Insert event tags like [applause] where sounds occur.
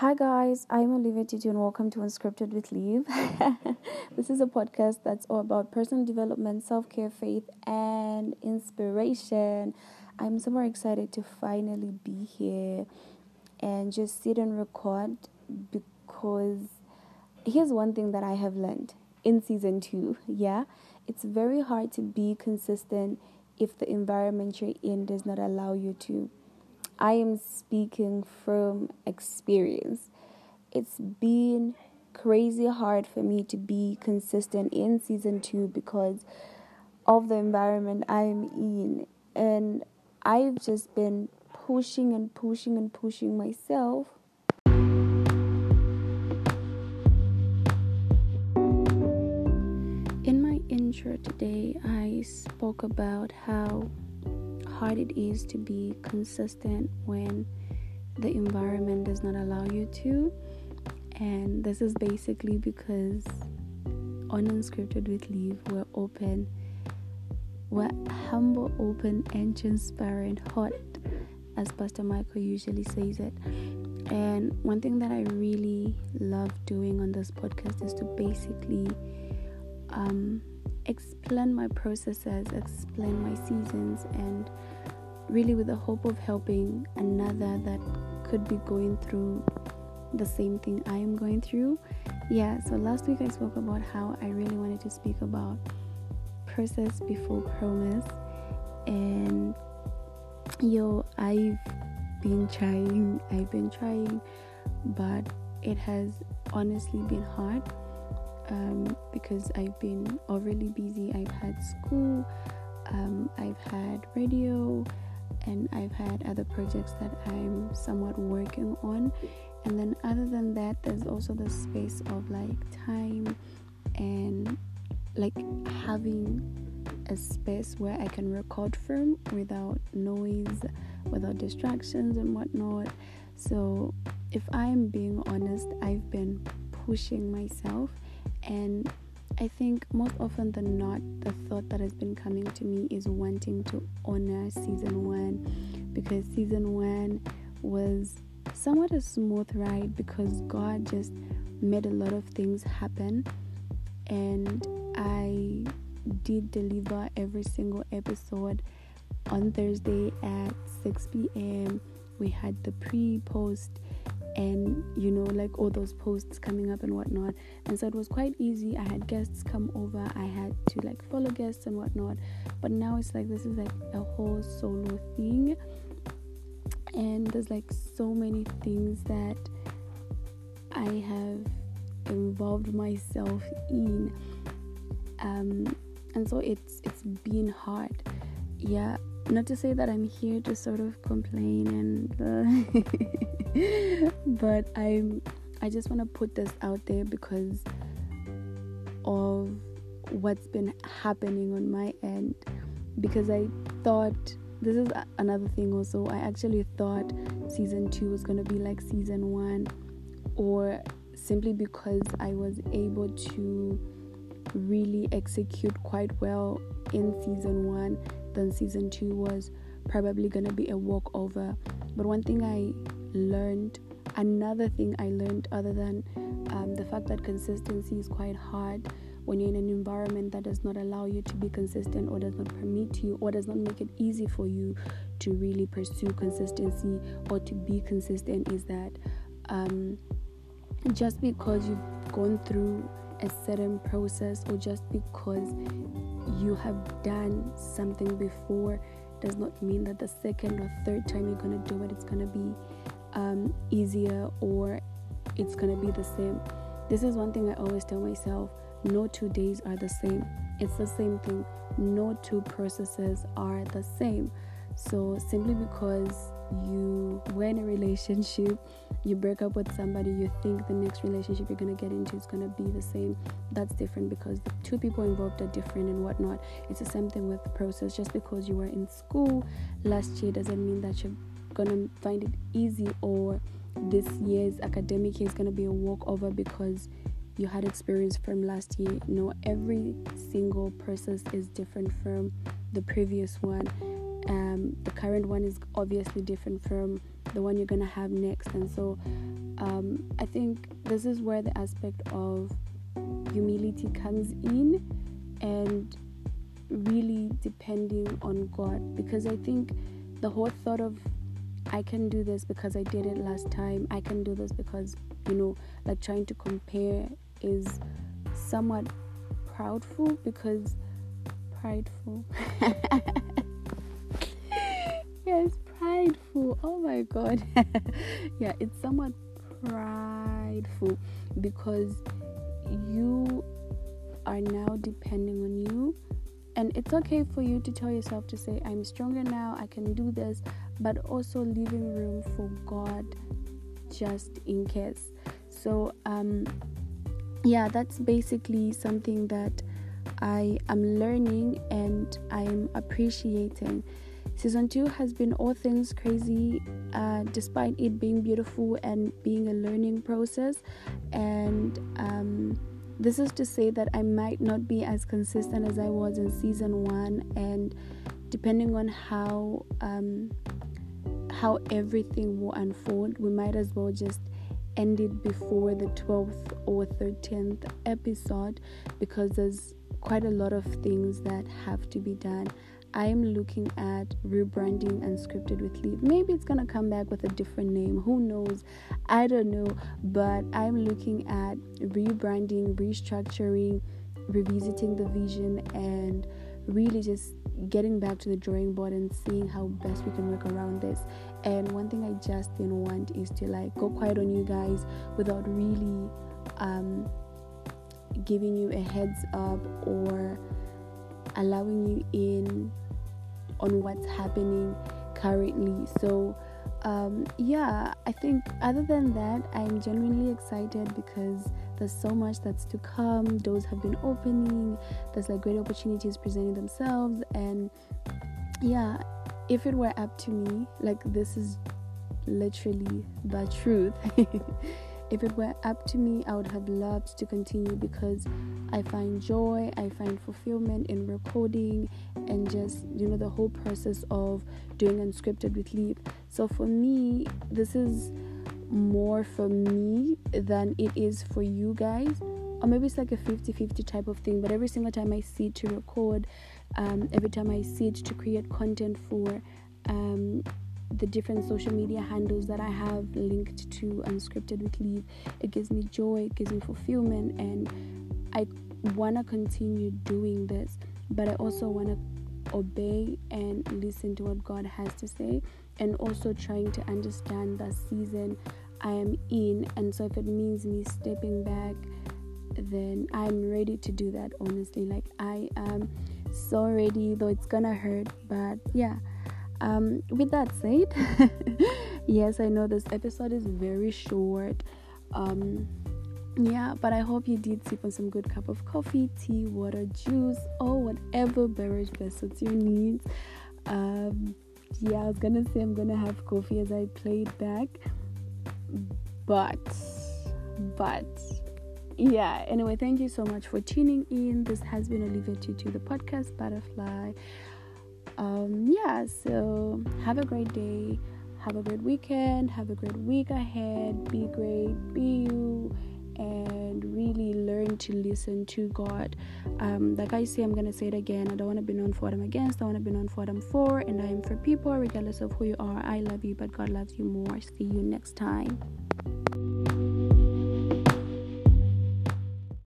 Hi guys, I'm Olivia Titi and welcome to Unscripted with Leave. [laughs] this is a podcast that's all about personal development, self-care, faith, and inspiration. I'm super excited to finally be here and just sit and record because here's one thing that I have learned in season 2. Yeah, it's very hard to be consistent if the environment you're in does not allow you to. I am speaking from experience. It's been crazy hard for me to be consistent in season two because of the environment I'm in. And I've just been pushing and pushing and pushing myself. In my intro today, I spoke about how hard it is to be consistent when the environment does not allow you to. And this is basically because on Unscripted with Leave, we're open, we're humble, open, and transparent, hot, as Pastor Michael usually says it. And one thing that I really love doing on this podcast is to basically um, explain my processes, explain my seasons, and really with the hope of helping another that could be going through the same thing I am going through. Yeah, so last week I spoke about how I really wanted to speak about process before promise, and yo, I've been trying, I've been trying, but it has honestly been hard um, because I've been overly busy. I've had school, um, I've had radio, and I've had other projects that I'm somewhat working on. And then, other than that, there's also the space of like time and like having a space where I can record from without noise, without distractions, and whatnot. So, if I'm being honest, I've been pushing myself and I think most often than not, the thought that has been coming to me is wanting to honor season one because season one was somewhat a smooth ride because God just made a lot of things happen and I did deliver every single episode on Thursday at 6 p.m. We had the pre post and you know like all those posts coming up and whatnot. And so it was quite easy. I had guests come over. I had to like follow guests and whatnot. But now it's like this is like a whole solo thing. And there's like so many things that i have involved myself in. Um and so it's it's been hard. Yeah not to say that I'm here to sort of complain and uh, [laughs] but I'm I just want to put this out there because of what's been happening on my end. Because I thought this is another thing also I actually thought season 2 was going to be like season 1 or simply because I was able to really execute quite well in season 1 then season two was probably gonna be a walkover. But one thing I learned, another thing I learned, other than um, the fact that consistency is quite hard when you're in an environment that does not allow you to be consistent or does not permit you or does not make it easy for you to really pursue consistency or to be consistent, is that um, just because you've gone through a certain process or just because you have done something before does not mean that the second or third time you're gonna do it, it's gonna be um, easier or it's gonna be the same. This is one thing I always tell myself no two days are the same. It's the same thing. No two processes are the same. So, simply because you were in a relationship, you break up with somebody, you think the next relationship you're gonna get into is gonna be the same. That's different because the two people involved are different and whatnot. It's the same thing with the process. Just because you were in school last year doesn't mean that you're gonna find it easy or this year's academic year is gonna be a walkover because you had experience from last year. No, every single process is different from the previous one um, the current one is obviously different from the one you're gonna have next. And so um, I think this is where the aspect of humility comes in and really depending on God because I think the whole thought of I can do this because I did it last time, I can do this because, you know, like trying to compare is somewhat proudful because prideful. [laughs] yes, prideful. Oh my god. [laughs] yeah, it's somewhat prideful because you are now depending on you. And it's okay for you to tell yourself to say i'm stronger now. I can do this. But also leaving room for god just in case. So um yeah that's basically something that i am learning and i'm appreciating season two has been all things crazy uh, despite it being beautiful and being a learning process and um this is to say that I might not be as consistent as I was in season one, and depending on how um, how everything will unfold, we might as well just end it before the 12th or 13th episode because there's quite a lot of things that have to be done. I'm looking at rebranding Unscripted with Leaf. Maybe it's gonna come back with a different name. Who knows? I don't know. But I'm looking at rebranding, restructuring, revisiting the vision, and really just getting back to the drawing board and seeing how best we can work around this. And one thing I just didn't want is to like go quiet on you guys without really um, giving you a heads up or allowing you in on what's happening currently. So, um, yeah, I think other than that, I'm genuinely excited because there's so much that's to come. Doors have been opening, there's like great opportunities presenting themselves, and yeah, if it were up to me, like this is literally the truth. [laughs] if it were up to me, I would have loved to continue because I find joy, I find fulfillment in recording and just, you know, the whole process of doing unscripted with Leap. So for me, this is more for me than it is for you guys. Or maybe it's like a 50 50 type of thing, but every single time I sit to record, um, every time I sit to create content for um, the different social media handles that I have linked to Unscripted with Leave. It gives me joy, it gives me fulfillment, and I want to continue doing this, but I also want to obey and listen to what God has to say, and also trying to understand the season I am in. And so, if it means me stepping back, then I'm ready to do that, honestly. Like, I am so ready, though it's gonna hurt, but yeah um, with that said [laughs] yes i know this episode is very short. Um, yeah but i hope you did sip on some good cup of coffee tea water juice or whatever beverage best suits your needs. Um, yeah i was gonna say i'm gonna have coffee as i play it back but but yeah. Anyway thank you so much for tuning in. This has been olivia tutu the podcast butterfly um, yeah, so have a great day, have a great weekend, have a great week ahead. Be great, be you, and really learn to listen to God. Um, like I say, I'm gonna say it again. I don't want to be known for what I'm against. I want to be known for what I'm for, and I am for people, regardless of who you are. I love you, but God loves you more. See you next time.